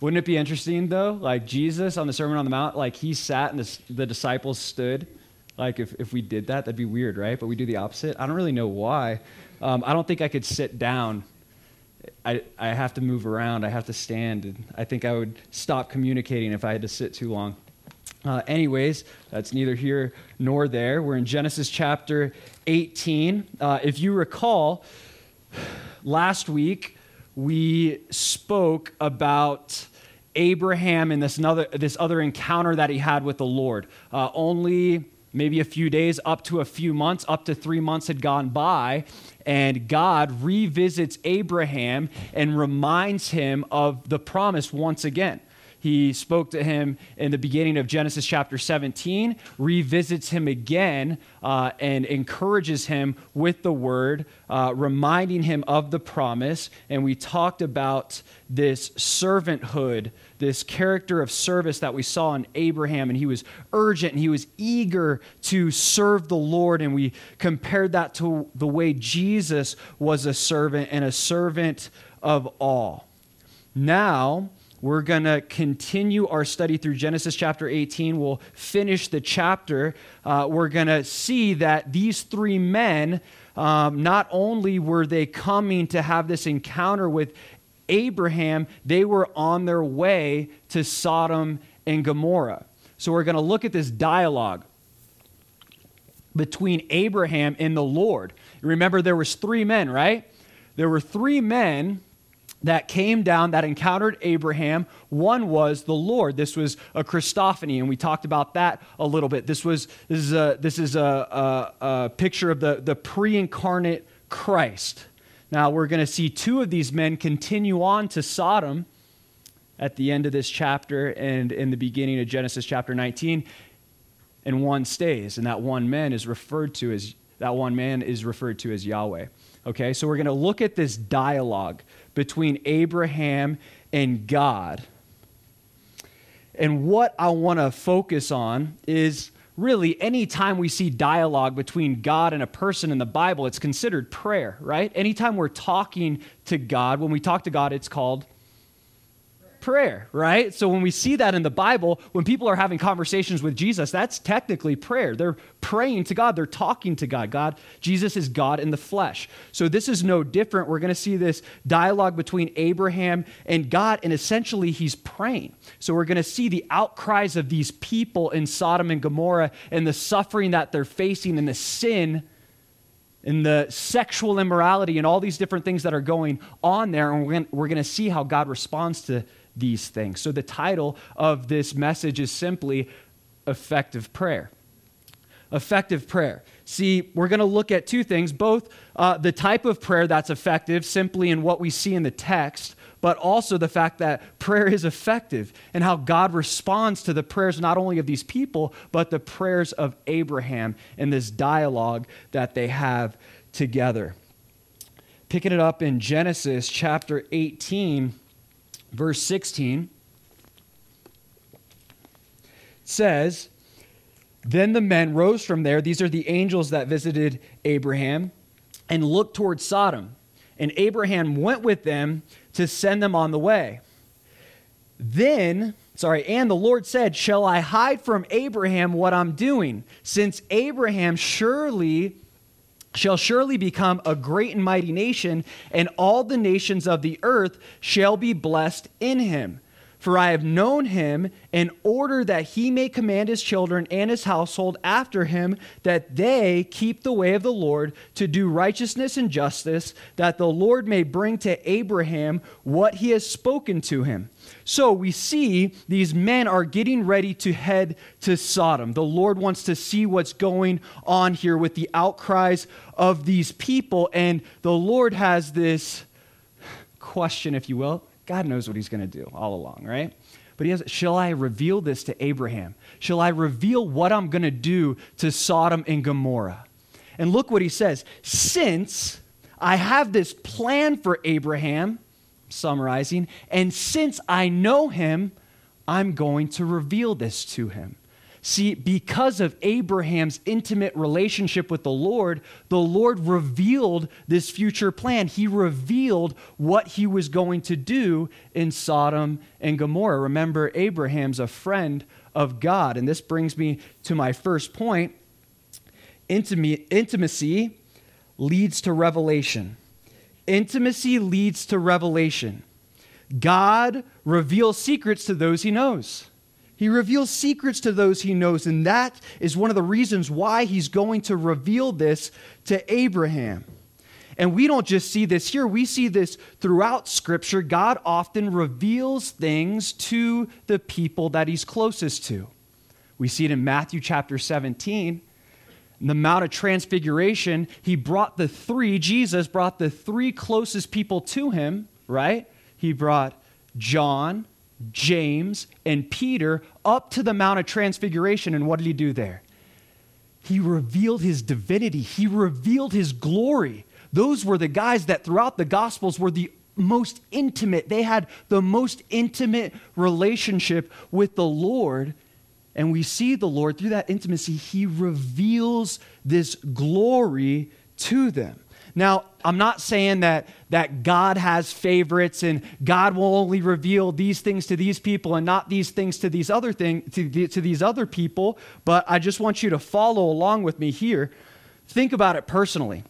Wouldn't it be interesting though? Like Jesus on the Sermon on the Mount, like he sat and the, the disciples stood. Like if, if we did that, that'd be weird, right? But we do the opposite. I don't really know why. Um, I don't think I could sit down. I, I have to move around. I have to stand. And I think I would stop communicating if I had to sit too long. Uh, anyways, that's neither here nor there. We're in Genesis chapter 18. Uh, if you recall, last week we spoke about Abraham and this, another, this other encounter that he had with the Lord. Uh, only maybe a few days, up to a few months, up to three months had gone by, and God revisits Abraham and reminds him of the promise once again. He spoke to him in the beginning of Genesis chapter 17, revisits him again, uh, and encourages him with the word, uh, reminding him of the promise. And we talked about this servanthood, this character of service that we saw in Abraham. And he was urgent and he was eager to serve the Lord. And we compared that to the way Jesus was a servant and a servant of all. Now, we're going to continue our study through Genesis chapter 18. We'll finish the chapter. Uh, we're going to see that these three men, um, not only were they coming to have this encounter with Abraham, they were on their way to Sodom and Gomorrah. So we're going to look at this dialogue between Abraham and the Lord. Remember, there was three men, right? There were three men that came down that encountered Abraham. One was the Lord. This was a Christophany, and we talked about that a little bit. This was this is a this is a, a, a picture of the, the pre-incarnate Christ. Now we're going to see two of these men continue on to Sodom at the end of this chapter and in the beginning of Genesis chapter 19, and one stays, and that one man is referred to as that one man is referred to as Yahweh. Okay, so we're going to look at this dialogue between Abraham and God. And what I want to focus on is really anytime we see dialogue between God and a person in the Bible, it's considered prayer, right? Anytime we're talking to God, when we talk to God, it's called prayer, right? So when we see that in the Bible, when people are having conversations with Jesus, that's technically prayer. They're praying to God, they're talking to God. God, Jesus is God in the flesh. So this is no different. We're going to see this dialogue between Abraham and God, and essentially he's praying. So we're going to see the outcries of these people in Sodom and Gomorrah and the suffering that they're facing and the sin and the sexual immorality and all these different things that are going on there. And we're going to see how God responds to these things. So, the title of this message is simply Effective Prayer. Effective prayer. See, we're going to look at two things both uh, the type of prayer that's effective, simply in what we see in the text, but also the fact that prayer is effective and how God responds to the prayers not only of these people, but the prayers of Abraham in this dialogue that they have together. Picking it up in Genesis chapter 18 verse 16 says, Then the men rose from there. These are the angels that visited Abraham and looked towards Sodom. And Abraham went with them to send them on the way. Then, sorry, and the Lord said, Shall I hide from Abraham what I'm doing? Since Abraham surely shall surely become a great and mighty nation, and all the nations of the earth shall be blessed in him. For I have known him in order that he may command his children and his household after him, that they keep the way of the Lord to do righteousness and justice, that the Lord may bring to Abraham what he has spoken to him. So we see these men are getting ready to head to Sodom. The Lord wants to see what's going on here with the outcries of these people, and the Lord has this question, if you will God knows what he's going to do all along, right? But he has, shall I reveal this to Abraham? Shall I reveal what I'm going to do to Sodom and Gomorrah? And look what he says. Since I have this plan for Abraham, summarizing, and since I know him, I'm going to reveal this to him. See, because of Abraham's intimate relationship with the Lord, the Lord revealed this future plan. He revealed what he was going to do in Sodom and Gomorrah. Remember, Abraham's a friend of God. And this brings me to my first point intimacy leads to revelation. Intimacy leads to revelation. God reveals secrets to those he knows. He reveals secrets to those he knows, and that is one of the reasons why he's going to reveal this to Abraham. And we don't just see this here, we see this throughout Scripture. God often reveals things to the people that he's closest to. We see it in Matthew chapter 17. In the Mount of Transfiguration, he brought the three, Jesus brought the three closest people to him, right? He brought John, James, and Peter up to the Mount of Transfiguration. And what did he do there? He revealed his divinity, he revealed his glory. Those were the guys that throughout the Gospels were the most intimate. They had the most intimate relationship with the Lord. And we see the Lord through that intimacy, he reveals this glory to them. Now, I'm not saying that, that God has favorites and God will only reveal these things to these people and not these things to these other thing, to, to these other people, but I just want you to follow along with me here. Think about it personally.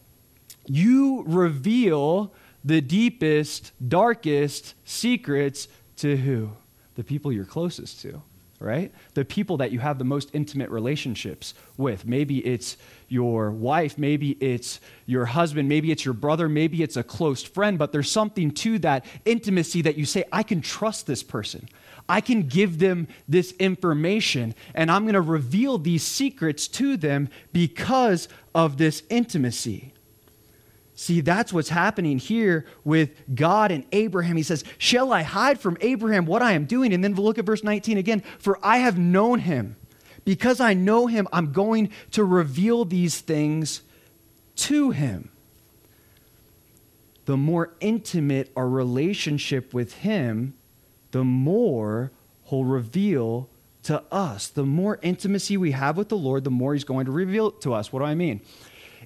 You reveal the deepest, darkest secrets to who? The people you're closest to right? The people that you have the most intimate relationships with. Maybe it's your wife, maybe it's your husband, maybe it's your brother, maybe it's a close friend, but there's something to that intimacy that you say, I can trust this person. I can give them this information, and I'm going to reveal these secrets to them because of this intimacy. See, that's what's happening here with God and Abraham. He says, Shall I hide from Abraham what I am doing? And then look at verse 19 again. For I have known him. Because I know him, I'm going to reveal these things to him. The more intimate our relationship with him, the more he'll reveal to us. The more intimacy we have with the Lord, the more he's going to reveal to us. What do I mean?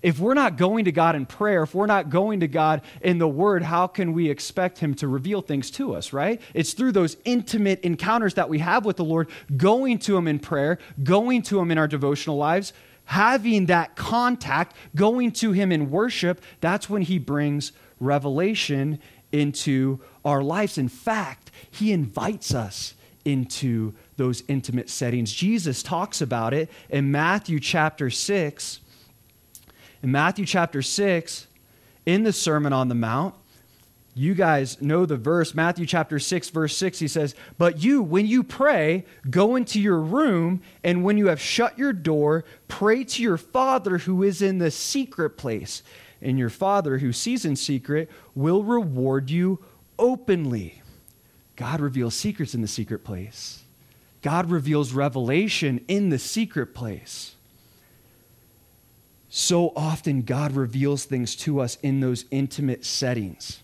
If we're not going to God in prayer, if we're not going to God in the Word, how can we expect Him to reveal things to us, right? It's through those intimate encounters that we have with the Lord, going to Him in prayer, going to Him in our devotional lives, having that contact, going to Him in worship. That's when He brings revelation into our lives. In fact, He invites us into those intimate settings. Jesus talks about it in Matthew chapter 6 in Matthew chapter 6, in the Sermon on the Mount, you guys know the verse, Matthew chapter 6, verse 6, he says, But you, when you pray, go into your room, and when you have shut your door, pray to your Father who is in the secret place. And your Father who sees in secret will reward you openly. God reveals secrets in the secret place, God reveals revelation in the secret place. So often, God reveals things to us in those intimate settings.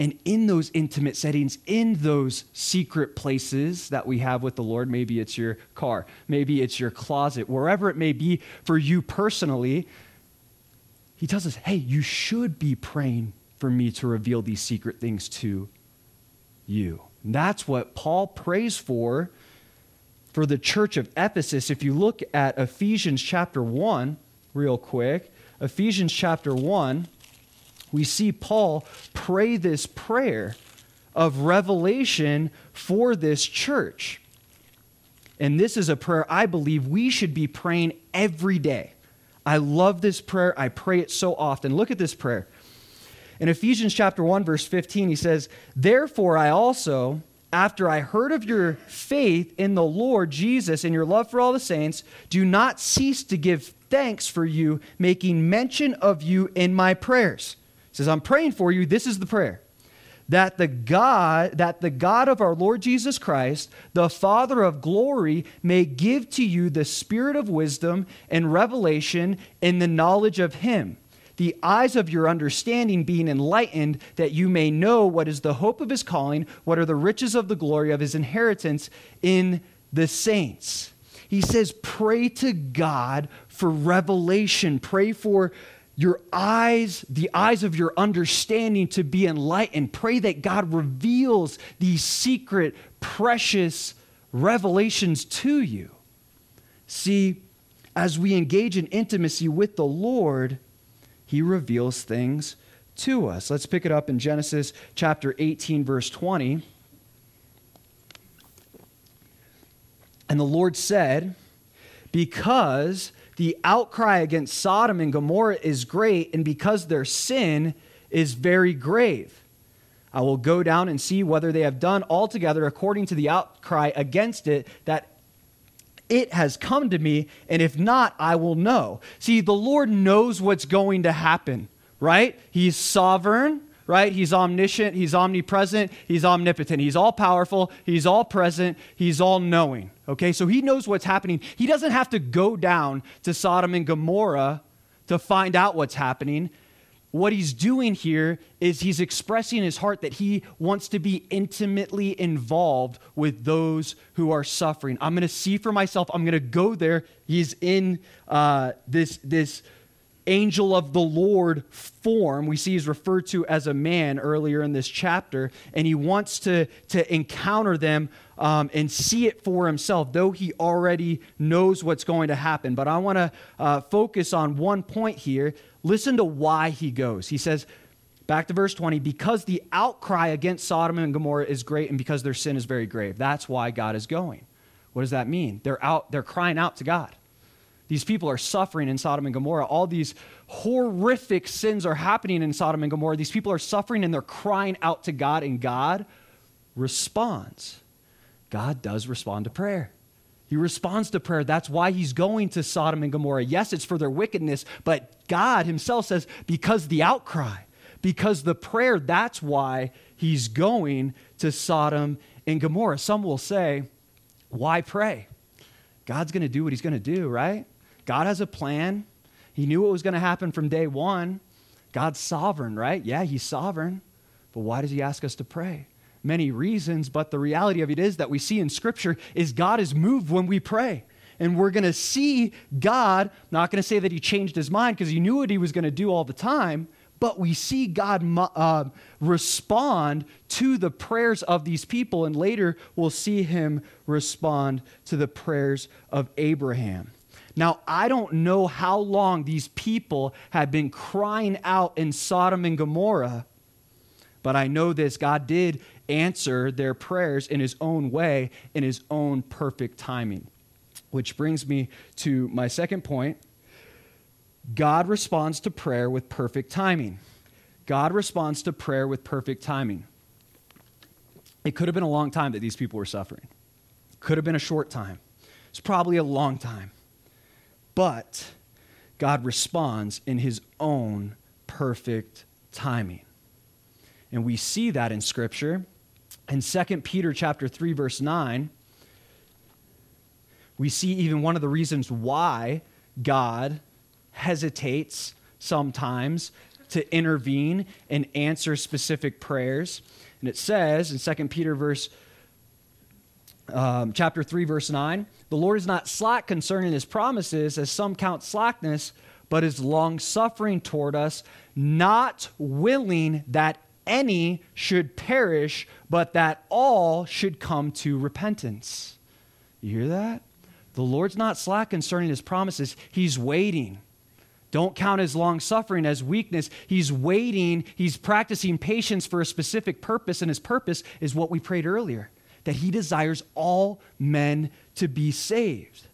And in those intimate settings, in those secret places that we have with the Lord, maybe it's your car, maybe it's your closet, wherever it may be for you personally, He tells us, hey, you should be praying for me to reveal these secret things to you. And that's what Paul prays for for the church of Ephesus. If you look at Ephesians chapter 1, real quick. Ephesians chapter 1, we see Paul pray this prayer of revelation for this church. And this is a prayer I believe we should be praying every day. I love this prayer. I pray it so often. Look at this prayer. In Ephesians chapter 1 verse 15 he says, "Therefore I also after I heard of your faith in the Lord Jesus and your love for all the saints, do not cease to give thanks for you, making mention of you in my prayers. He says, I'm praying for you. This is the prayer. That the God, that the God of our Lord Jesus Christ, the Father of glory, may give to you the spirit of wisdom and revelation in the knowledge of him the eyes of your understanding being enlightened, that you may know what is the hope of his calling, what are the riches of the glory of his inheritance in the saints He says, pray to God for revelation. Pray for your eyes, the eyes of your understanding to be enlightened. Pray that God reveals these secret, precious revelations to you. See, as we engage in intimacy with the Lord, He reveals things to us. Let's pick it up in Genesis chapter 18, verse 20. And the Lord said, Because the outcry against Sodom and Gomorrah is great, and because their sin is very grave. I will go down and see whether they have done altogether according to the outcry against it, that it has come to me, and if not, I will know. See, the Lord knows what's going to happen, right? He's sovereign, right? He's omniscient, he's omnipresent, he's omnipotent. He's all powerful, he's all present, he's all knowing. Okay, so he knows what's happening. He doesn't have to go down to Sodom and Gomorrah to find out what's happening. What he's doing here is he's expressing his heart that he wants to be intimately involved with those who are suffering. I'm going to see for myself. I'm going to go there. He's in uh, this this angel of the Lord form. We see he's referred to as a man earlier in this chapter, and he wants to, to encounter them um, and see it for himself, though he already knows what's going to happen. But I want to uh, focus on one point here. Listen to why he goes. He says, Back to verse 20, because the outcry against Sodom and Gomorrah is great and because their sin is very grave. That's why God is going. What does that mean? They're out, they're crying out to God. These people are suffering in Sodom and Gomorrah. All these horrific sins are happening in Sodom and Gomorrah. These people are suffering and they're crying out to God, and God responds. God does respond to prayer. He responds to prayer. That's why he's going to Sodom and Gomorrah. Yes, it's for their wickedness, but God himself says, because the outcry, because the prayer, that's why he's going to Sodom and Gomorrah. Some will say, why pray? God's going to do what he's going to do, right? God has a plan. He knew what was going to happen from day one. God's sovereign, right? Yeah, he's sovereign. But why does he ask us to pray? Many reasons, but the reality of it is that we see in Scripture is God is moved when we pray. And we're going to see God, not going to say that he changed his mind because he knew what he was going to do all the time, but we see God uh, respond to the prayers of these people, and later we'll see him respond to the prayers of Abraham. Now, I don't know how long these people had been crying out in Sodom and Gomorrah, but I know this God did answer their prayers in his own way, in his own perfect timing. Which brings me to my second point God responds to prayer with perfect timing. God responds to prayer with perfect timing. It could have been a long time that these people were suffering. Could have been a short time. It's probably a long time. But God responds in his own perfect timing. And we see that in scripture. In 2 Peter chapter 3 verse 9, we see even one of the reasons why God hesitates sometimes to intervene and answer specific prayers. And it says in 2 Peter verse um, chapter 3 verse 9 the lord is not slack concerning his promises as some count slackness but is long suffering toward us not willing that any should perish but that all should come to repentance you hear that the lord's not slack concerning his promises he's waiting don't count his long suffering as weakness. He's waiting, he's practicing patience for a specific purpose, and his purpose is what we prayed earlier that he desires all men to be saved.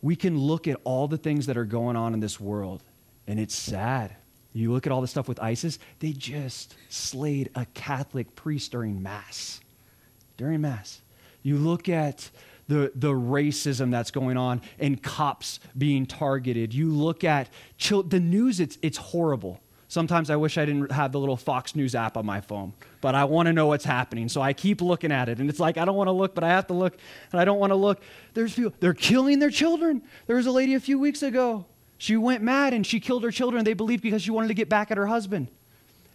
We can look at all the things that are going on in this world, and it's sad. You look at all the stuff with ISIS, they just slayed a Catholic priest during Mass. During Mass. You look at the, the racism that's going on and cops being targeted. You look at the news, it's, it's horrible. Sometimes I wish I didn't have the little Fox News app on my phone, but I want to know what's happening. So I keep looking at it. And it's like, I don't want to look, but I have to look, and I don't want to look. There's people, they're killing their children. There was a lady a few weeks ago. She went mad and she killed her children, they believe, because she wanted to get back at her husband.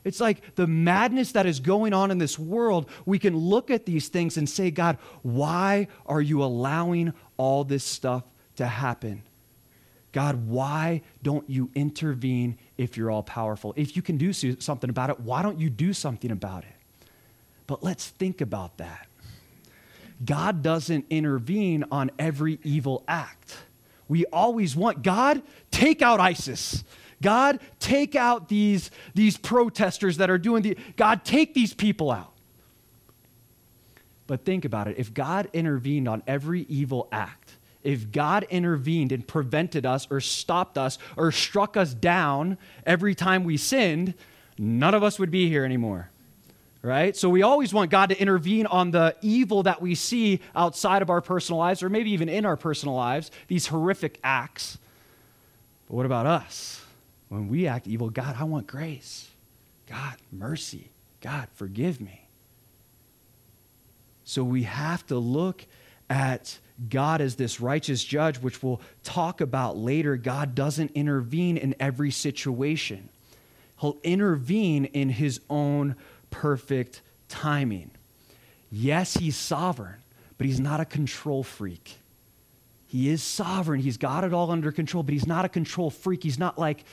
It's like the madness that is going on in this world. We can look at these things and say, God, why are you allowing all this stuff to happen? God, why don't you intervene if you're all powerful? If you can do something about it, why don't you do something about it? But let's think about that. God doesn't intervene on every evil act. We always want God, take out ISIS. God, take out these, these protesters that are doing the, God, take these people out. But think about it. If God intervened on every evil act, if God intervened and prevented us or stopped us or struck us down every time we sinned, none of us would be here anymore. Right? So we always want God to intervene on the evil that we see outside of our personal lives or maybe even in our personal lives, these horrific acts. But what about us? when we act evil, God, I want grace. God, mercy. God, forgive me. So we have to look at God as this righteous judge, which we'll talk about later. God doesn't intervene in every situation, He'll intervene in His own perfect timing. Yes, He's sovereign, but He's not a control freak. He is sovereign. He's got it all under control, but he's not a control freak. He's not like,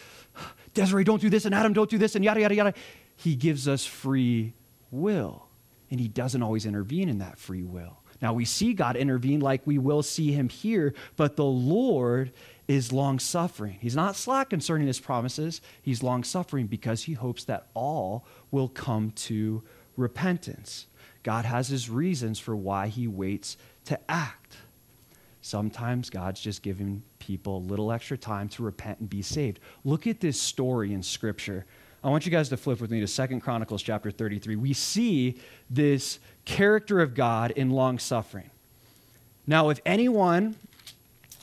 Desiree, don't do this, and Adam, don't do this, and yada, yada, yada. He gives us free will, and he doesn't always intervene in that free will. Now, we see God intervene like we will see him here, but the Lord is long suffering. He's not slack concerning his promises, he's long suffering because he hopes that all will come to repentance. God has his reasons for why he waits to act. Sometimes God's just giving people a little extra time to repent and be saved. Look at this story in Scripture. I want you guys to flip with me to Second Chronicles chapter 33. We see this character of God in long suffering. Now, if anyone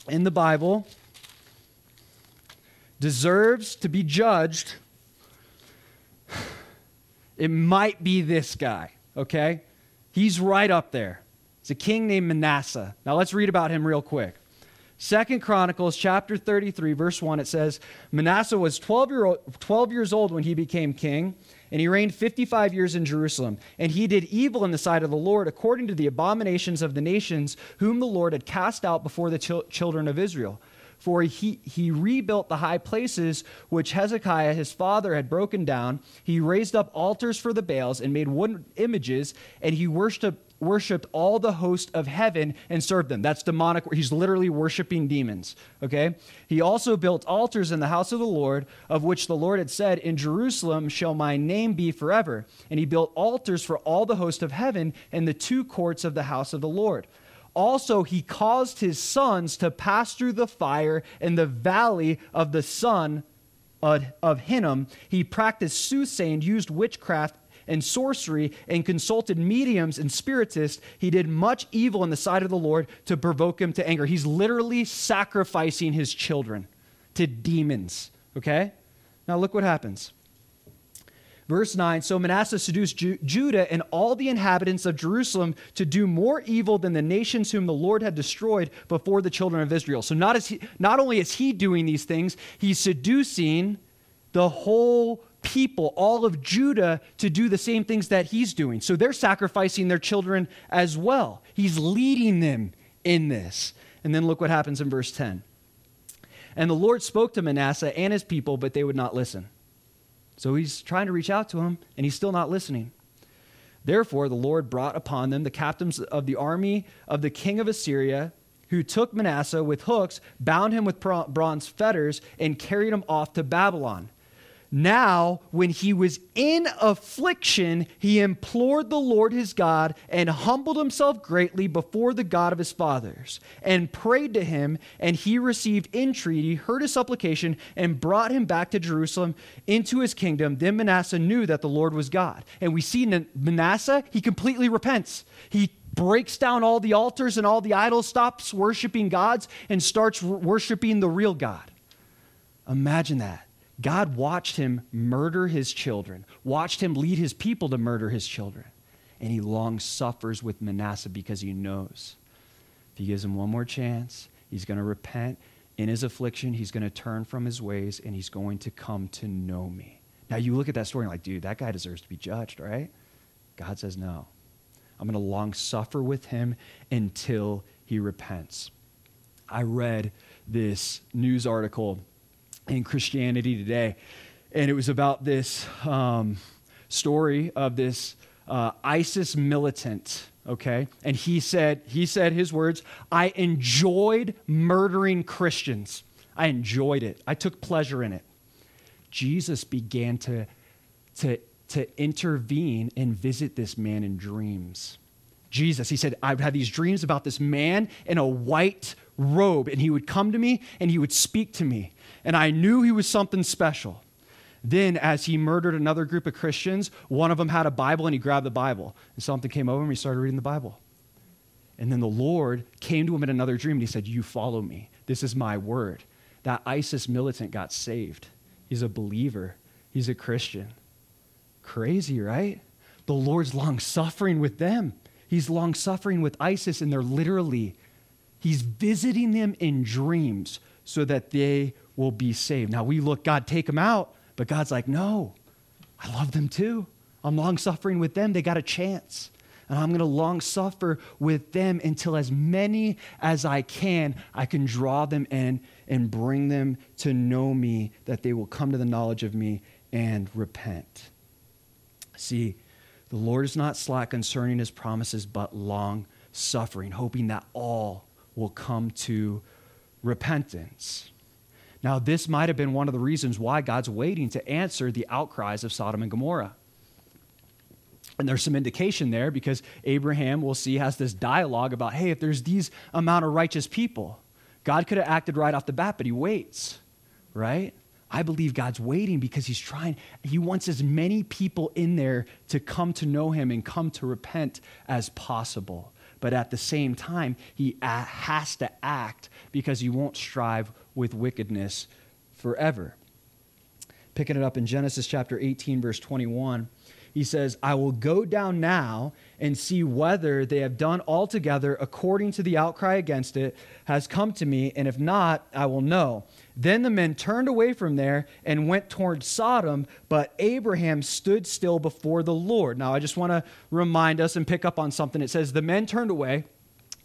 in the Bible deserves to be judged, it might be this guy, okay? He's right up there. It's a king named Manasseh. Now let's read about him real quick. Second Chronicles chapter 33, verse 1, it says, Manasseh was 12, year old, 12 years old when he became king, and he reigned 55 years in Jerusalem. And he did evil in the sight of the Lord, according to the abominations of the nations whom the Lord had cast out before the ch- children of Israel. For he, he rebuilt the high places which Hezekiah his father had broken down. He raised up altars for the Baals and made wooden images, and he worshipped worshiped all the host of heaven and served them. That's demonic. He's literally worshiping demons. Okay? He also built altars in the house of the Lord, of which the Lord had said, In Jerusalem shall my name be forever. And he built altars for all the host of heaven in the two courts of the house of the Lord. Also, he caused his sons to pass through the fire in the valley of the son of Hinnom. He practiced soothsaying, used witchcraft and sorcery and consulted mediums and spiritists, he did much evil in the sight of the Lord to provoke him to anger. He's literally sacrificing his children to demons. Okay? Now look what happens. Verse 9 So Manasseh seduced Ju- Judah and all the inhabitants of Jerusalem to do more evil than the nations whom the Lord had destroyed before the children of Israel. So not, he, not only is he doing these things, he's seducing the whole people, all of Judah, to do the same things that he's doing. So they're sacrificing their children as well. He's leading them in this. And then look what happens in verse 10. And the Lord spoke to Manasseh and his people, but they would not listen. So he's trying to reach out to him, and he's still not listening. Therefore, the Lord brought upon them the captains of the army of the king of Assyria, who took Manasseh with hooks, bound him with bronze fetters, and carried him off to Babylon. Now, when he was in affliction, he implored the Lord his God and humbled himself greatly before the God of his fathers and prayed to him. And he received entreaty, heard his supplication, and brought him back to Jerusalem into his kingdom. Then Manasseh knew that the Lord was God. And we see Manasseh, he completely repents. He breaks down all the altars and all the idols, stops worshiping gods, and starts worshiping the real God. Imagine that. God watched him murder his children, watched him lead his people to murder his children. And he long suffers with Manasseh because he knows if he gives him one more chance, he's going to repent in his affliction, he's going to turn from his ways, and he's going to come to know me. Now you look at that story and like, dude, that guy deserves to be judged, right? God says, no. I'm going to long suffer with him until he repents. I read this news article in Christianity Today, and it was about this um, story of this uh, ISIS militant. Okay, and he said he said his words. I enjoyed murdering Christians. I enjoyed it. I took pleasure in it. Jesus began to to to intervene and visit this man in dreams. Jesus, he said, I would have these dreams about this man in a white robe, and he would come to me and he would speak to me. And I knew he was something special. Then, as he murdered another group of Christians, one of them had a Bible and he grabbed the Bible. And something came over him, he started reading the Bible. And then the Lord came to him in another dream and he said, You follow me. This is my word. That ISIS militant got saved. He's a believer, he's a Christian. Crazy, right? The Lord's long suffering with them. He's long suffering with ISIS, and they're literally, he's visiting them in dreams so that they will be saved. Now we look, God, take them out. But God's like, no, I love them too. I'm long suffering with them. They got a chance. And I'm going to long suffer with them until as many as I can, I can draw them in and bring them to know me, that they will come to the knowledge of me and repent. See, the Lord is not slack concerning his promises, but long suffering, hoping that all will come to repentance. Now, this might have been one of the reasons why God's waiting to answer the outcries of Sodom and Gomorrah. And there's some indication there because Abraham, we'll see, has this dialogue about hey, if there's these amount of righteous people, God could have acted right off the bat, but he waits, right? I believe God's waiting because he's trying, he wants as many people in there to come to know him and come to repent as possible. But at the same time, he has to act because he won't strive with wickedness forever. Picking it up in Genesis chapter 18, verse 21, he says, I will go down now and see whether they have done altogether according to the outcry against it has come to me, and if not, I will know. Then the men turned away from there and went toward Sodom, but Abraham stood still before the Lord. Now, I just want to remind us and pick up on something. It says, The men turned away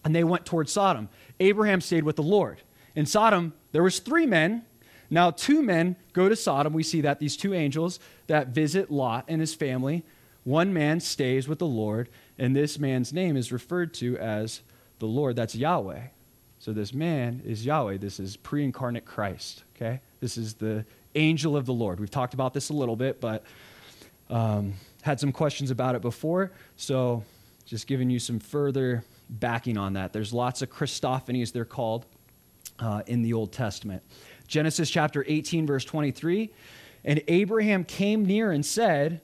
and they went toward Sodom. Abraham stayed with the Lord. In Sodom, there was three men. Now, two men go to Sodom. We see that these two angels that visit Lot and his family. One man stays with the Lord, and this man's name is referred to as the Lord. That's Yahweh. So this man is Yahweh. This is pre incarnate Christ, okay? This is the angel of the Lord. We've talked about this a little bit, but um, had some questions about it before. So just giving you some further backing on that. There's lots of Christophanies, they're called, uh, in the Old Testament. Genesis chapter 18, verse 23. And Abraham came near and said,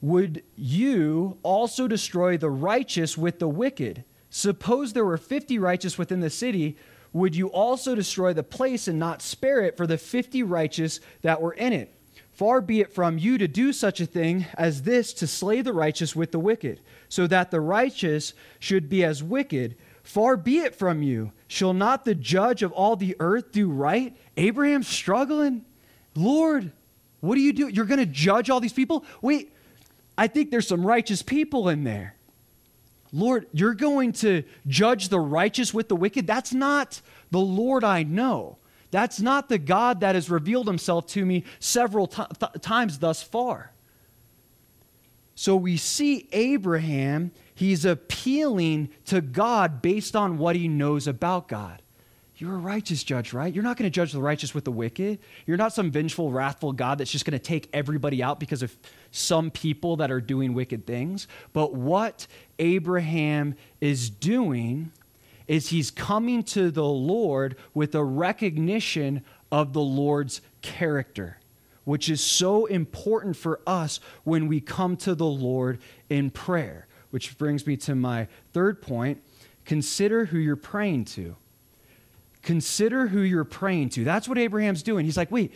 Would you also destroy the righteous with the wicked? Suppose there were 50 righteous within the city, would you also destroy the place and not spare it for the 50 righteous that were in it? Far be it from you to do such a thing as this to slay the righteous with the wicked, so that the righteous should be as wicked. Far be it from you. Shall not the judge of all the earth do right? Abraham's struggling. Lord, what do you do? You're going to judge all these people? Wait, I think there's some righteous people in there. Lord, you're going to judge the righteous with the wicked? That's not the Lord I know. That's not the God that has revealed himself to me several t- times thus far. So we see Abraham, he's appealing to God based on what he knows about God. You're a righteous judge, right? You're not going to judge the righteous with the wicked. You're not some vengeful, wrathful God that's just going to take everybody out because of some people that are doing wicked things. But what Abraham is doing is he's coming to the Lord with a recognition of the Lord's character, which is so important for us when we come to the Lord in prayer. Which brings me to my third point consider who you're praying to. Consider who you're praying to. That's what Abraham's doing. He's like, wait,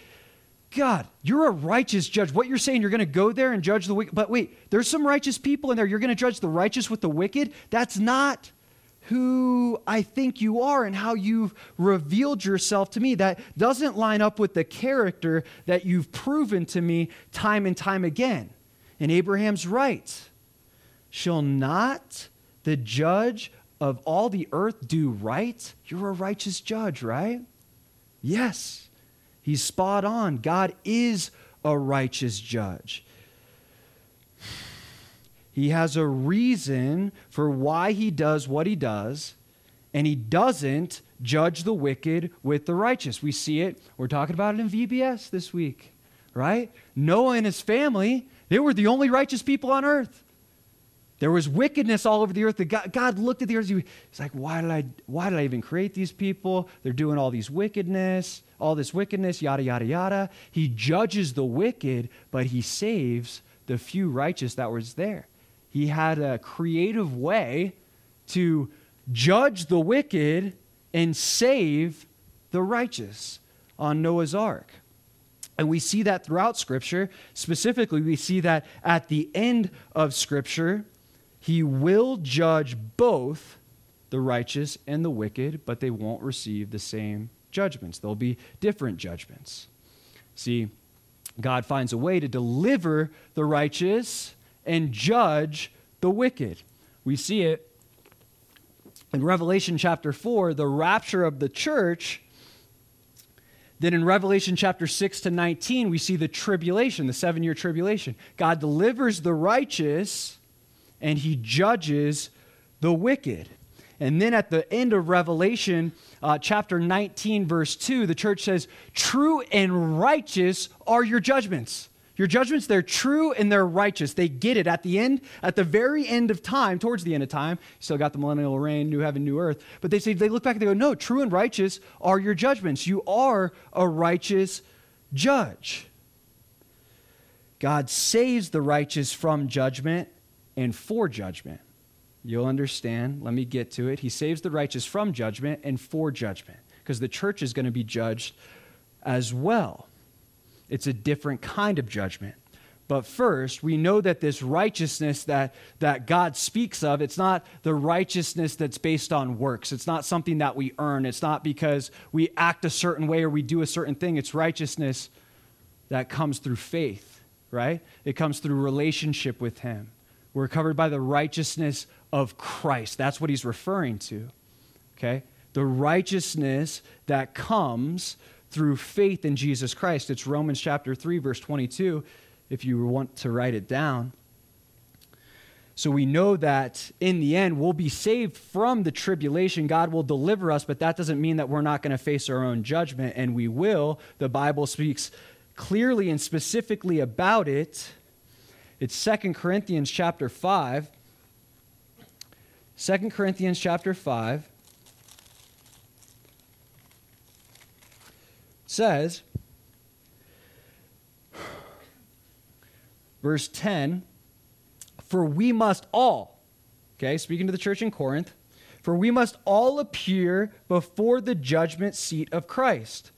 God, you're a righteous judge. What you're saying, you're going to go there and judge the wicked. But wait, there's some righteous people in there. You're going to judge the righteous with the wicked? That's not who I think you are and how you've revealed yourself to me. That doesn't line up with the character that you've proven to me time and time again. And Abraham's right. Shall not the judge of all the earth do right? You're a righteous judge, right? Yes. He's spot on. God is a righteous judge. He has a reason for why he does what he does, and he doesn't judge the wicked with the righteous. We see it. We're talking about it in VBS this week, right? Noah and his family, they were the only righteous people on earth. There was wickedness all over the earth. God, looked at the earth. He's like, why did, I, why did I even create these people? They're doing all these wickedness, all this wickedness, yada, yada, yada. He judges the wicked, but he saves the few righteous that was there. He had a creative way to judge the wicked and save the righteous on Noah's ark. And we see that throughout Scripture. Specifically, we see that at the end of Scripture, he will judge both the righteous and the wicked, but they won't receive the same judgments. There'll be different judgments. See, God finds a way to deliver the righteous and judge the wicked. We see it in Revelation chapter 4, the rapture of the church. Then in Revelation chapter 6 to 19, we see the tribulation, the seven year tribulation. God delivers the righteous and he judges the wicked. And then at the end of Revelation, uh, chapter 19, verse 2, the church says, True and righteous are your judgments. Your judgments, they're true and they're righteous. They get it at the end, at the very end of time, towards the end of time. You still got the millennial reign, new heaven, new earth. But they say, they look back and they go, No, true and righteous are your judgments. You are a righteous judge. God saves the righteous from judgment and for judgment. You'll understand. Let me get to it. He saves the righteous from judgment and for judgment because the church is going to be judged as well. It's a different kind of judgment. But first, we know that this righteousness that, that God speaks of, it's not the righteousness that's based on works. It's not something that we earn. It's not because we act a certain way or we do a certain thing. It's righteousness that comes through faith, right? It comes through relationship with Him. We're covered by the righteousness of Christ. That's what he's referring to. Okay? The righteousness that comes through faith in Jesus Christ. It's Romans chapter 3, verse 22, if you want to write it down. So we know that in the end, we'll be saved from the tribulation. God will deliver us, but that doesn't mean that we're not going to face our own judgment, and we will. The Bible speaks clearly and specifically about it it's Second Corinthians chapter 5. 2 Corinthians chapter 5 says, verse 10, for we must all, okay, speaking to the church in Corinth, for we must all appear before the judgment seat of Christ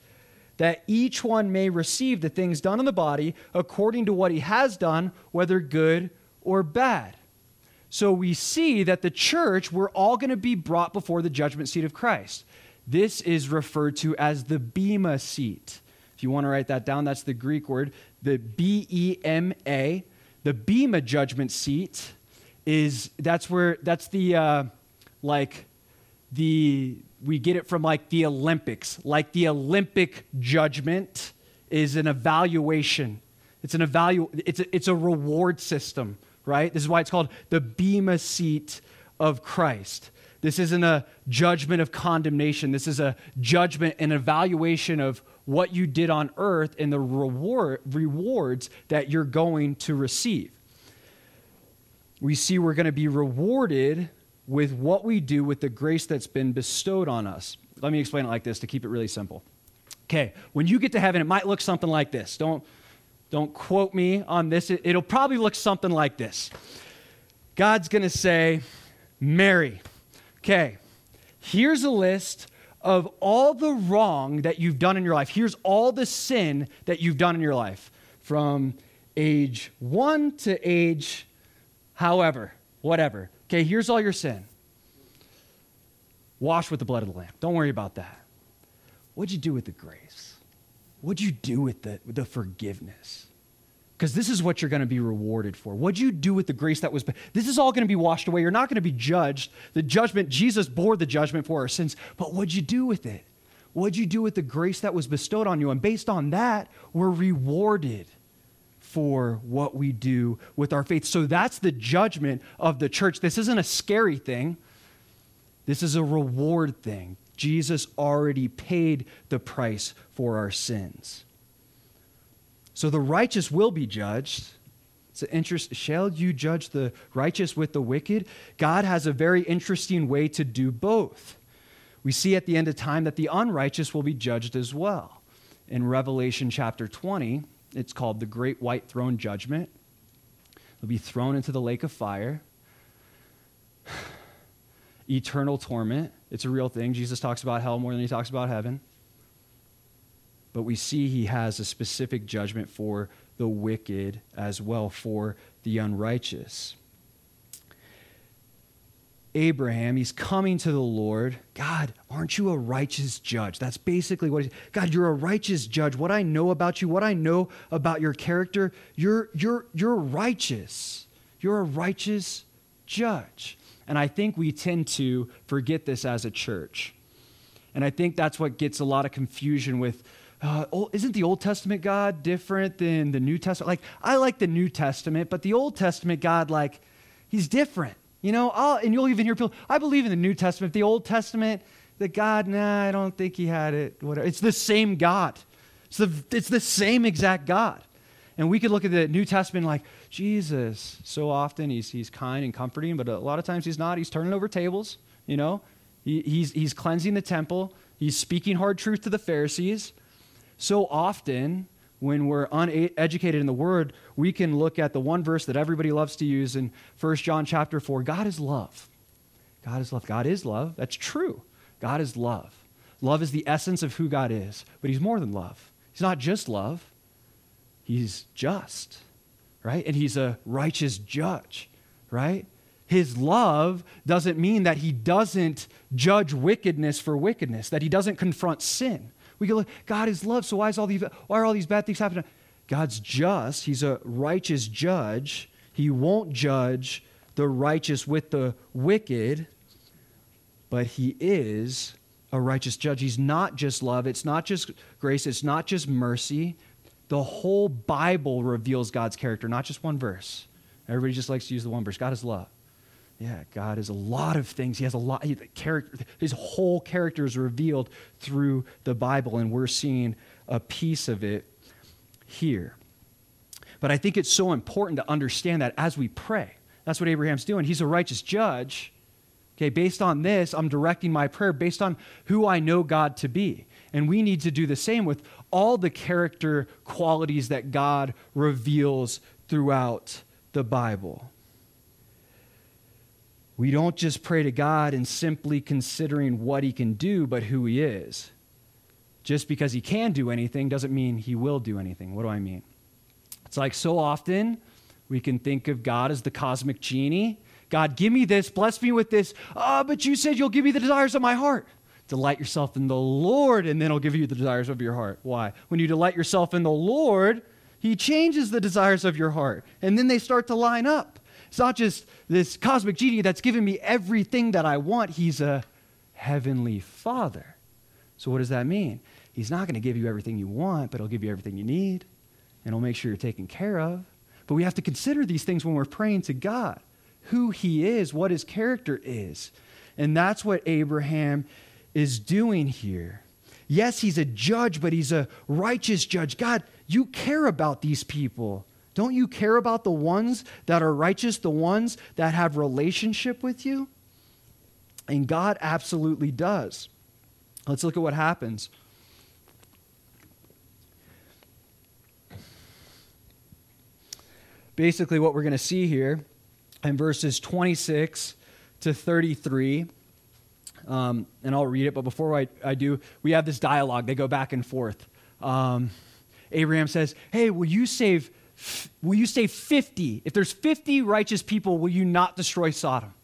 that each one may receive the things done in the body according to what he has done, whether good or bad. So we see that the church, we're all going to be brought before the judgment seat of Christ. This is referred to as the Bema seat. If you want to write that down, that's the Greek word, the B E M A. The Bema judgment seat is that's where that's the uh, like the we get it from like the Olympics. Like the Olympic judgment is an evaluation. It's an evalu- it's a, it's a reward system, right? This is why it's called the Bema seat of Christ. This isn't a judgment of condemnation. This is a judgment and evaluation of what you did on earth and the reward, rewards that you're going to receive. We see we're going to be rewarded with what we do with the grace that's been bestowed on us. Let me explain it like this to keep it really simple. Okay, when you get to heaven, it might look something like this. Don't, don't quote me on this. It, it'll probably look something like this. God's going to say, Mary, okay, here's a list of all the wrong that you've done in your life. Here's all the sin that you've done in your life from age one to age however, whatever. Okay, here's all your sin. Wash with the blood of the Lamb. Don't worry about that. What'd you do with the grace? What'd you do with the, with the forgiveness? Because this is what you're going to be rewarded for. What'd you do with the grace that was? This is all going to be washed away. You're not going to be judged. The judgment, Jesus bore the judgment for our sins. But what'd you do with it? What'd you do with the grace that was bestowed on you? And based on that, we're rewarded for what we do with our faith. So that's the judgment of the church. This isn't a scary thing, this is a reward thing. Jesus already paid the price for our sins. So the righteous will be judged. It's an interest. Shall you judge the righteous with the wicked? God has a very interesting way to do both. We see at the end of time that the unrighteous will be judged as well. In Revelation chapter 20, it's called the Great White Throne Judgment. They'll be thrown into the lake of fire. Eternal torment. It's a real thing. Jesus talks about hell more than he talks about heaven. But we see he has a specific judgment for the wicked as well, for the unrighteous. Abraham, he's coming to the Lord. God, aren't you a righteous judge? That's basically what he's, God, you're a righteous judge. What I know about you, what I know about your character, you're, you're, you're righteous. You're a righteous judge. And I think we tend to forget this as a church. And I think that's what gets a lot of confusion with uh, isn't the Old Testament God different than the New Testament? Like, I like the New Testament, but the Old Testament God, like, he's different. You know, I'll, and you'll even hear people, I believe in the New Testament. The Old Testament, the God, nah, I don't think he had it. Whatever. It's the same God. It's the, it's the same exact God. And we could look at the New Testament like, Jesus, so often he's, he's kind and comforting, but a lot of times he's not. He's turning over tables, you know. He, he's, he's cleansing the temple. He's speaking hard truth to the Pharisees. So often, when we're uneducated in the word, we can look at the one verse that everybody loves to use in 1 John chapter 4 God is love. God is love. God is love. That's true. God is love. Love is the essence of who God is, but He's more than love. He's not just love, He's just, right? And He's a righteous judge, right? His love doesn't mean that He doesn't judge wickedness for wickedness, that He doesn't confront sin. We go, God is love, so why, is all these, why are all these bad things happening? God's just. He's a righteous judge. He won't judge the righteous with the wicked, but he is a righteous judge. He's not just love, it's not just grace, it's not just mercy. The whole Bible reveals God's character, not just one verse. Everybody just likes to use the one verse. God is love. Yeah, God is a lot of things. He has a lot. He, character, his whole character is revealed through the Bible, and we're seeing a piece of it here. But I think it's so important to understand that as we pray. That's what Abraham's doing. He's a righteous judge. Okay, based on this, I'm directing my prayer based on who I know God to be. And we need to do the same with all the character qualities that God reveals throughout the Bible. We don't just pray to God in simply considering what he can do, but who he is. Just because he can do anything doesn't mean he will do anything. What do I mean? It's like so often we can think of God as the cosmic genie. God, give me this, bless me with this. Ah, oh, but you said you'll give me the desires of my heart. Delight yourself in the Lord, and then he'll give you the desires of your heart. Why? When you delight yourself in the Lord, he changes the desires of your heart, and then they start to line up. It's not just this cosmic genie that's given me everything that I want. He's a heavenly father. So, what does that mean? He's not going to give you everything you want, but he'll give you everything you need, and he'll make sure you're taken care of. But we have to consider these things when we're praying to God who he is, what his character is. And that's what Abraham is doing here. Yes, he's a judge, but he's a righteous judge. God, you care about these people. Don't you care about the ones that are righteous, the ones that have relationship with you? And God absolutely does. Let's look at what happens. Basically, what we're going to see here in verses 26 to 33, um, and I'll read it, but before I, I, do, we have this dialogue. They go back and forth. Um, Abraham says, Hey, will you save will you say 50? If there's 50 righteous people, will you not destroy Sodom?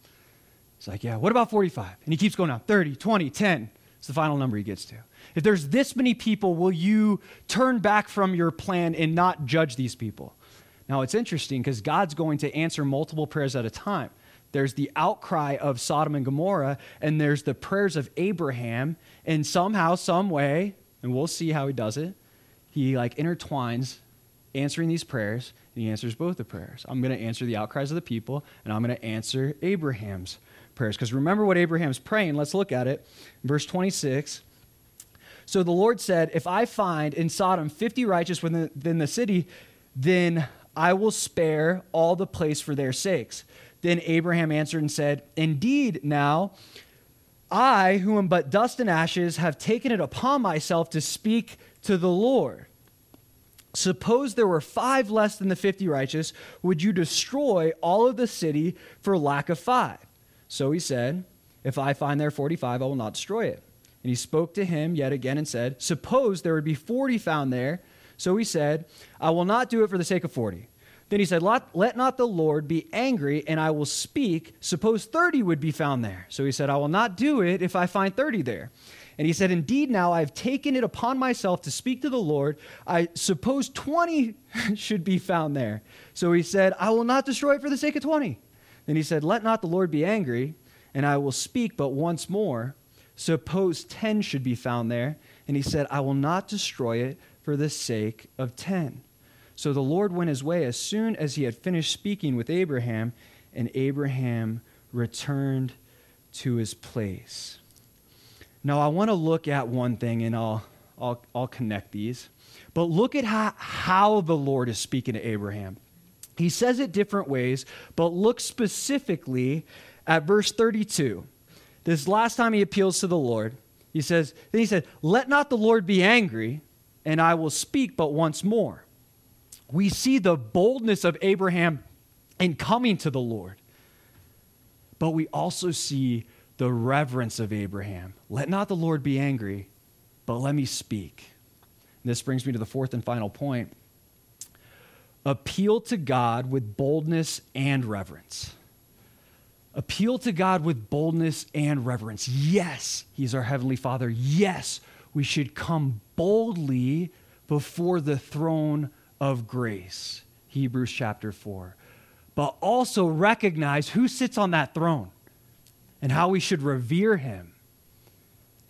It's like, yeah, what about 45? And he keeps going down 30, 20, 10. It's the final number he gets to. If there's this many people, will you turn back from your plan and not judge these people? Now, it's interesting because God's going to answer multiple prayers at a time. There's the outcry of Sodom and Gomorrah, and there's the prayers of Abraham. And somehow, some way, and we'll see how he does it, he like intertwines answering these prayers, and he answers both the prayers. I'm going to answer the outcries of the people, and I'm going to answer Abraham's prayers. Because remember what Abraham's praying. Let's look at it. Verse 26. So the Lord said, If I find in Sodom 50 righteous within the city, then I will spare all the place for their sakes. Then Abraham answered and said, Indeed, now I, who am but dust and ashes, have taken it upon myself to speak to the Lord. Suppose there were five less than the 50 righteous, would you destroy all of the city for lack of five? So he said, If I find there 45, I will not destroy it. And he spoke to him yet again and said, Suppose there would be 40 found there. So he said, I will not do it for the sake of 40. Then he said, Let not the Lord be angry, and I will speak. Suppose 30 would be found there. So he said, I will not do it if I find 30 there. And he said, Indeed, now I have taken it upon myself to speak to the Lord. I suppose 20 should be found there. So he said, I will not destroy it for the sake of 20. Then he said, Let not the Lord be angry, and I will speak but once more. Suppose 10 should be found there. And he said, I will not destroy it for the sake of 10. So the Lord went his way as soon as he had finished speaking with Abraham, and Abraham returned to his place. Now, I want to look at one thing, and I'll, I'll, I'll connect these. But look at how, how the Lord is speaking to Abraham. He says it different ways, but look specifically at verse 32. This last time he appeals to the Lord, he says, Then he said, Let not the Lord be angry, and I will speak but once more. We see the boldness of Abraham in coming to the Lord, but we also see the reverence of Abraham. Let not the Lord be angry, but let me speak. And this brings me to the fourth and final point appeal to God with boldness and reverence. Appeal to God with boldness and reverence. Yes, He's our Heavenly Father. Yes, we should come boldly before the throne of grace. Hebrews chapter 4. But also recognize who sits on that throne and how we should revere him.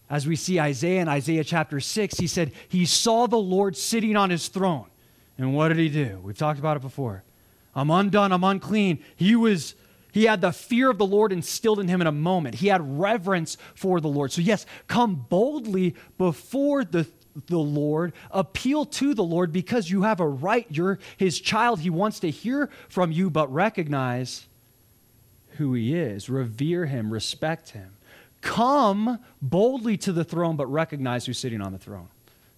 As we see Isaiah in Isaiah chapter 6, he said, He saw the Lord sitting on his throne. And what did he do? We've talked about it before. I'm undone, I'm unclean. He was he had the fear of the Lord instilled in him in a moment. He had reverence for the Lord. So, yes, come boldly before the, the Lord, appeal to the Lord because you have a right. You're his child. He wants to hear from you, but recognize who he is, revere him, respect him. Come boldly to the throne, but recognize who's sitting on the throne.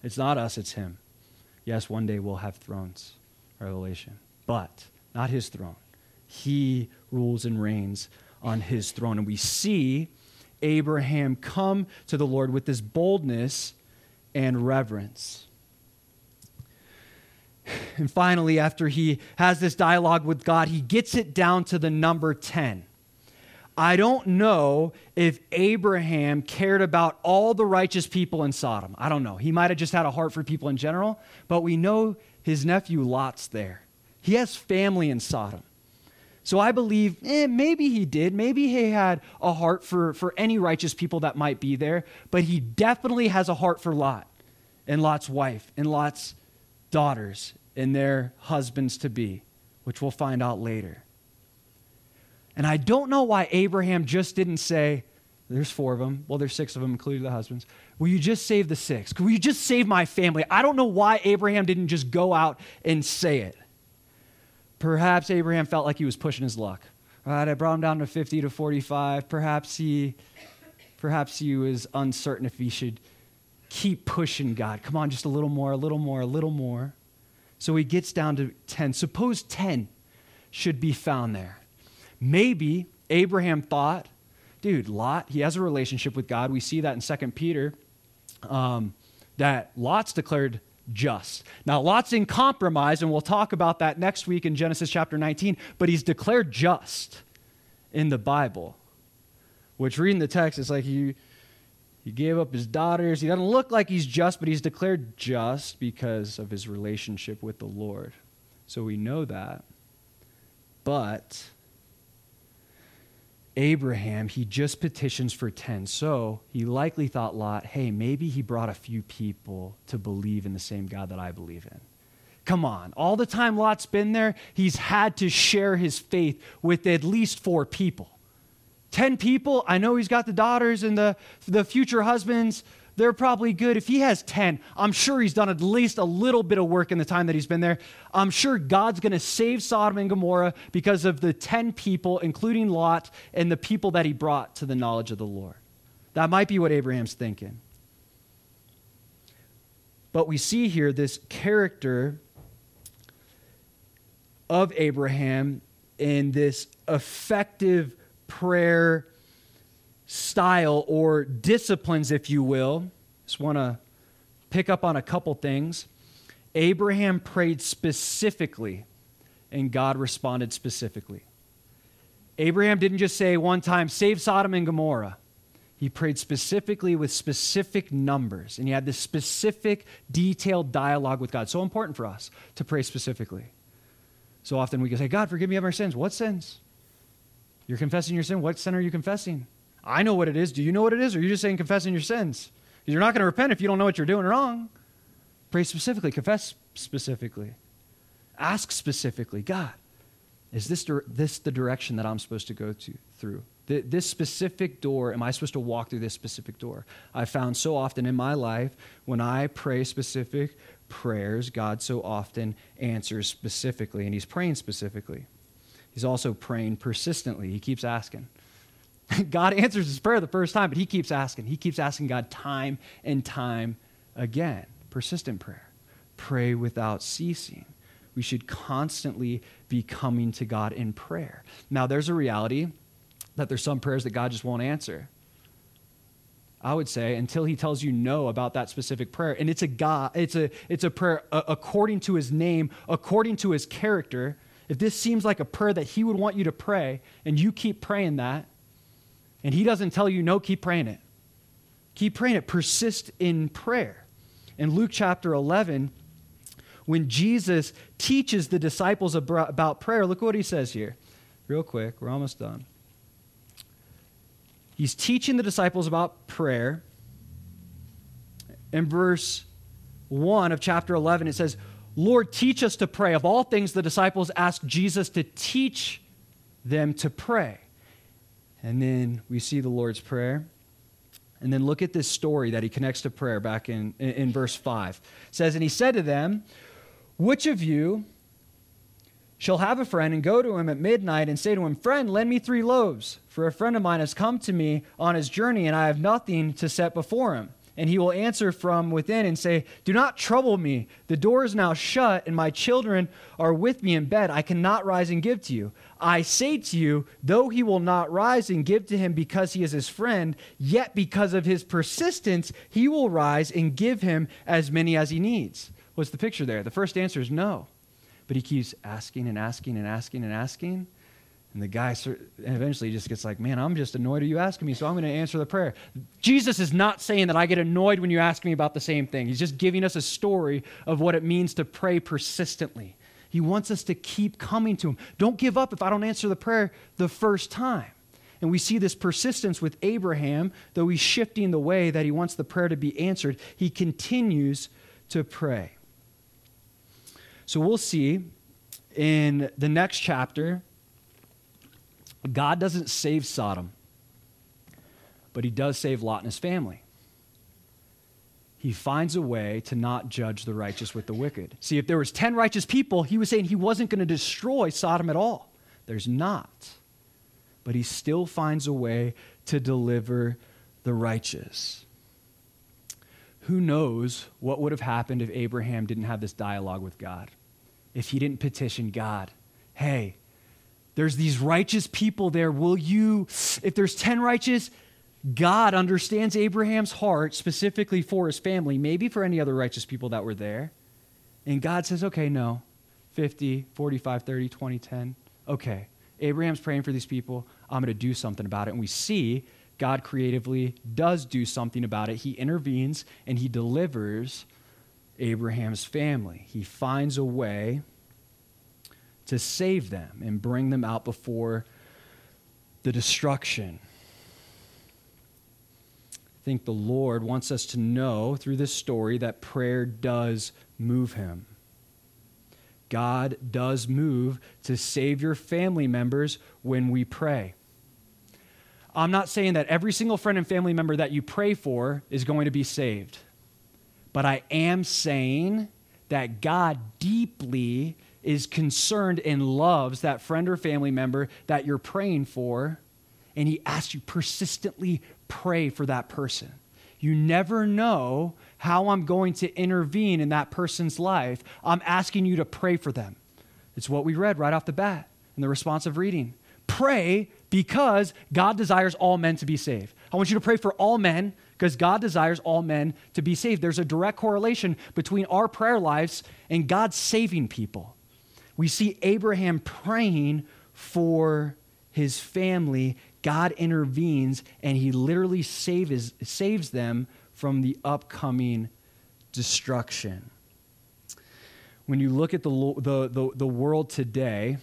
It's not us, it's him. Yes, one day we'll have thrones, Revelation, but not his throne. He rules and reigns on his throne. And we see Abraham come to the Lord with this boldness and reverence. And finally, after he has this dialogue with God, he gets it down to the number 10. I don't know if Abraham cared about all the righteous people in Sodom. I don't know. He might have just had a heart for people in general, but we know his nephew Lot's there. He has family in Sodom. So I believe eh, maybe he did. Maybe he had a heart for, for any righteous people that might be there, but he definitely has a heart for Lot and Lot's wife and Lot's daughters and their husbands to be, which we'll find out later. And I don't know why Abraham just didn't say, there's four of them. Well, there's six of them, including the husbands. Will you just save the six? Will you just save my family? I don't know why Abraham didn't just go out and say it. Perhaps Abraham felt like he was pushing his luck. All right, I brought him down to 50 to 45. Perhaps he, perhaps he was uncertain if he should keep pushing God. Come on, just a little more, a little more, a little more. So he gets down to 10. Suppose 10 should be found there. Maybe Abraham thought, dude, Lot, he has a relationship with God. We see that in 2 Peter, um, that Lot's declared just. Now, Lot's in compromise, and we'll talk about that next week in Genesis chapter 19, but he's declared just in the Bible. which reading the text, it's like he, he gave up his daughters. He doesn't look like he's just, but he's declared just because of his relationship with the Lord. So we know that. But Abraham, he just petitions for 10. So he likely thought Lot, hey, maybe he brought a few people to believe in the same God that I believe in. Come on. All the time Lot's been there, he's had to share his faith with at least four people. 10 people, I know he's got the daughters and the, the future husbands they're probably good. If he has 10, I'm sure he's done at least a little bit of work in the time that he's been there. I'm sure God's going to save Sodom and Gomorrah because of the 10 people, including Lot, and the people that he brought to the knowledge of the Lord. That might be what Abraham's thinking. But we see here this character of Abraham in this effective prayer style or disciplines, if you will. Just want to pick up on a couple things. Abraham prayed specifically, and God responded specifically. Abraham didn't just say one time, save Sodom and Gomorrah. He prayed specifically with specific numbers, and he had this specific, detailed dialogue with God. So important for us to pray specifically. So often we can say, God, forgive me of our sins. What sins? You're confessing your sin. What sin are you confessing? I know what it is. Do you know what it is? Or are you just saying confessing your sins? You're not going to repent if you don't know what you're doing wrong. Pray specifically, confess specifically, ask specifically God, is this, this the direction that I'm supposed to go to through? This specific door, am I supposed to walk through this specific door? I found so often in my life when I pray specific prayers, God so often answers specifically, and He's praying specifically. He's also praying persistently. He keeps asking. God answers his prayer the first time, but he keeps asking. He keeps asking God time and time again. Persistent prayer. Pray without ceasing. We should constantly be coming to God in prayer. Now, there's a reality that there's some prayers that God just won't answer. I would say until he tells you no about that specific prayer. And it's a God, it's a it's a prayer according to his name, according to his character. If this seems like a prayer that he would want you to pray and you keep praying that, and he doesn't tell you, no, keep praying it. Keep praying it. Persist in prayer. In Luke chapter 11, when Jesus teaches the disciples about prayer, look what he says here. Real quick, we're almost done. He's teaching the disciples about prayer. In verse 1 of chapter 11, it says, Lord, teach us to pray. Of all things, the disciples asked Jesus to teach them to pray. And then we see the Lord's Prayer. And then look at this story that he connects to prayer back in, in, in verse 5. It says, And he said to them, Which of you shall have a friend and go to him at midnight and say to him, Friend, lend me three loaves, for a friend of mine has come to me on his journey, and I have nothing to set before him and he will answer from within and say, Do not trouble me. The door is now shut, and my children are with me in bed. I cannot rise and give to you. I say to you, though he will not rise and give to him because he is his friend, yet because of his persistence, he will rise and give him as many as he needs. What's the picture there? The first answer is no. But he keeps asking and asking and asking and asking. And the guy eventually just gets like, Man, I'm just annoyed at you asking me, so I'm going to answer the prayer. Jesus is not saying that I get annoyed when you ask me about the same thing. He's just giving us a story of what it means to pray persistently. He wants us to keep coming to Him. Don't give up if I don't answer the prayer the first time. And we see this persistence with Abraham, though he's shifting the way that he wants the prayer to be answered, he continues to pray. So we'll see in the next chapter God doesn't save Sodom, but he does save Lot and his family. He finds a way to not judge the righteous with the wicked. See, if there was 10 righteous people, he was saying he wasn't going to destroy Sodom at all. There's not. But he still finds a way to deliver the righteous. Who knows what would have happened if Abraham didn't have this dialogue with God? If he didn't petition God, hey, there's these righteous people there. Will you, if there's 10 righteous, God understands Abraham's heart specifically for his family, maybe for any other righteous people that were there. And God says, okay, no. 50, 45, 30, 20, 10. Okay. Abraham's praying for these people. I'm going to do something about it. And we see God creatively does do something about it. He intervenes and he delivers Abraham's family. He finds a way to save them and bring them out before the destruction. I think the Lord wants us to know through this story that prayer does move him. God does move to save your family members when we pray. I'm not saying that every single friend and family member that you pray for is going to be saved, but I am saying that God deeply is concerned and loves that friend or family member that you're praying for, and He asks you persistently pray for that person. You never know how I'm going to intervene in that person's life. I'm asking you to pray for them. It's what we read right off the bat in the responsive reading. Pray because God desires all men to be saved. I want you to pray for all men because God desires all men to be saved. There's a direct correlation between our prayer lives and God saving people. We see Abraham praying for his family. God intervenes and he literally saves, saves them from the upcoming destruction. When you look at the, the, the, the world today,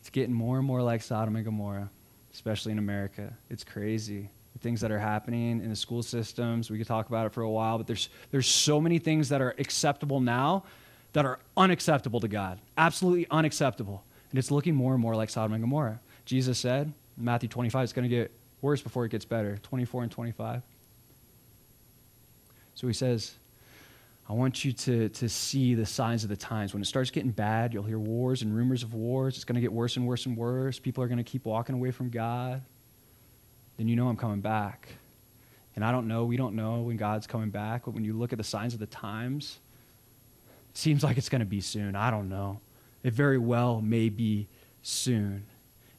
it's getting more and more like Sodom and Gomorrah, especially in America. It's crazy. The things that are happening in the school systems, we could talk about it for a while, but there's, there's so many things that are acceptable now that are unacceptable to God. Absolutely unacceptable. And it's looking more and more like Sodom and Gomorrah. Jesus said Matthew 25, it's going to get worse before it gets better. 24 and 25. So he says, I want you to, to see the signs of the times. When it starts getting bad, you'll hear wars and rumors of wars. It's going to get worse and worse and worse. People are going to keep walking away from God. Then you know I'm coming back. And I don't know, we don't know when God's coming back, but when you look at the signs of the times, seems like it's going to be soon. I don't know. It very well may be soon.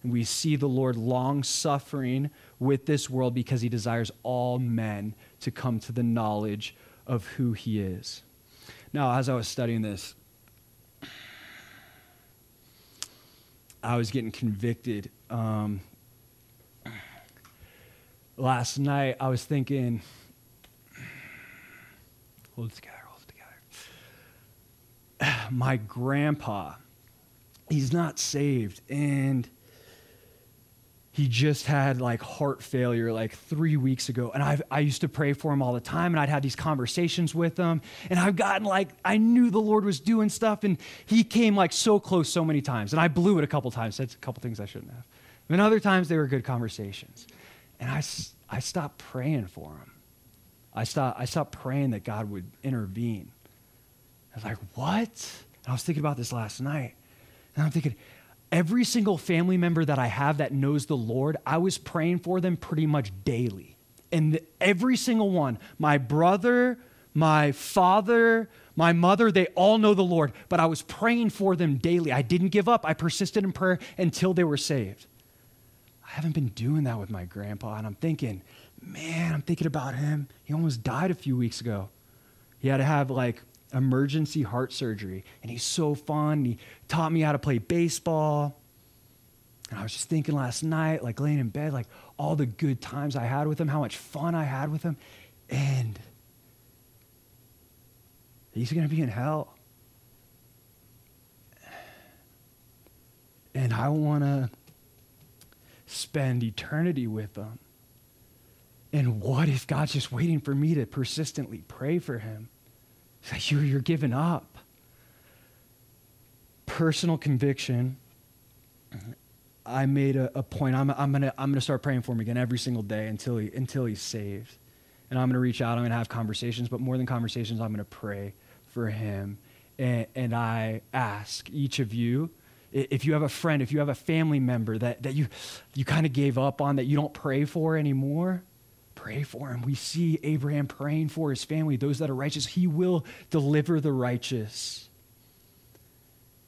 And we see the Lord long suffering with this world because he desires all men to come to the knowledge of who he is. Now, as I was studying this, I was getting convicted. Um, last night, I was thinking, hold it together. My grandpa, he's not saved. And he just had like heart failure like three weeks ago. And I've, I used to pray for him all the time, and I'd had these conversations with him. And I've gotten like, I knew the Lord was doing stuff, and he came like so close so many times. And I blew it a couple times, said a couple things I shouldn't have. And other times they were good conversations. And I, I stopped praying for him. I stopped, I stopped praying that God would intervene. Was like, what? And I was thinking about this last night. And I'm thinking, every single family member that I have that knows the Lord, I was praying for them pretty much daily. And every single one, my brother, my father, my mother, they all know the Lord, but I was praying for them daily. I didn't give up. I persisted in prayer until they were saved. I haven't been doing that with my grandpa, and I'm thinking, man, I'm thinking about him. He almost died a few weeks ago. He had to have like emergency heart surgery. And he's so fun. He taught me how to play baseball. And I was just thinking last night, like laying in bed, like all the good times I had with him, how much fun I had with him. And he's going to be in hell. And I want to spend eternity with him. And what if God's just waiting for me to persistently pray for him? It's you're, you're giving up. Personal conviction. I made a, a point. I'm, I'm going to I'm gonna start praying for him again every single day until, he, until he's saved. And I'm going to reach out. I'm going to have conversations. But more than conversations, I'm going to pray for him. And, and I ask each of you if you have a friend, if you have a family member that, that you, you kind of gave up on, that you don't pray for anymore, pray for him. We see Abraham praying for his family, those that are righteous. He will deliver the righteous.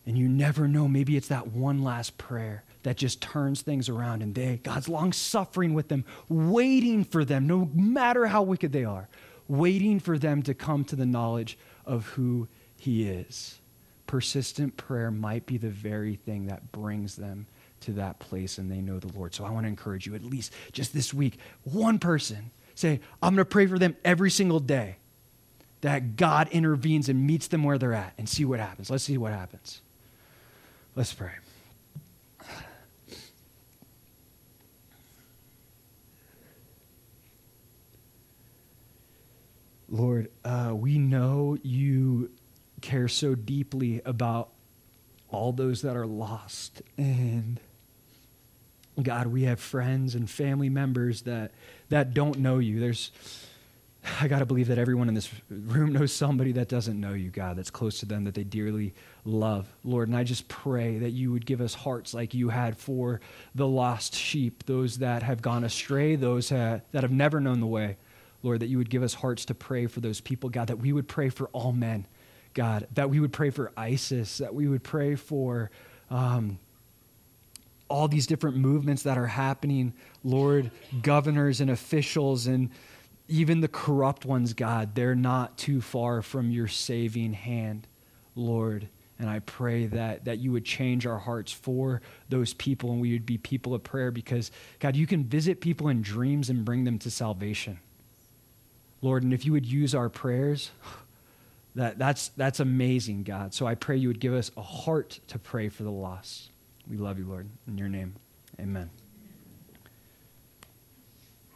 And you never know, maybe it's that one last prayer that just turns things around and they God's long suffering with them, waiting for them, no matter how wicked they are, waiting for them to come to the knowledge of who he is. Persistent prayer might be the very thing that brings them to that place and they know the Lord. So I want to encourage you, at least just this week, one person say, I'm going to pray for them every single day that God intervenes and meets them where they're at and see what happens. Let's see what happens. Let's pray. Lord, uh, we know you care so deeply about all those that are lost. And God, we have friends and family members that, that don't know you. There's, I got to believe that everyone in this room knows somebody that doesn't know you, God, that's close to them, that they dearly love, Lord. And I just pray that you would give us hearts like you had for the lost sheep, those that have gone astray, those that have never known the way. Lord, that you would give us hearts to pray for those people, God, that we would pray for all men, God, that we would pray for ISIS, that we would pray for um, all these different movements that are happening, Lord, governors and officials and even the corrupt ones, God, they're not too far from your saving hand, Lord. And I pray that, that you would change our hearts for those people and we would be people of prayer because, God, you can visit people in dreams and bring them to salvation. Lord, and if you would use our prayers, that, that's, that's amazing, God. So I pray you would give us a heart to pray for the lost. We love you, Lord. In your name, amen.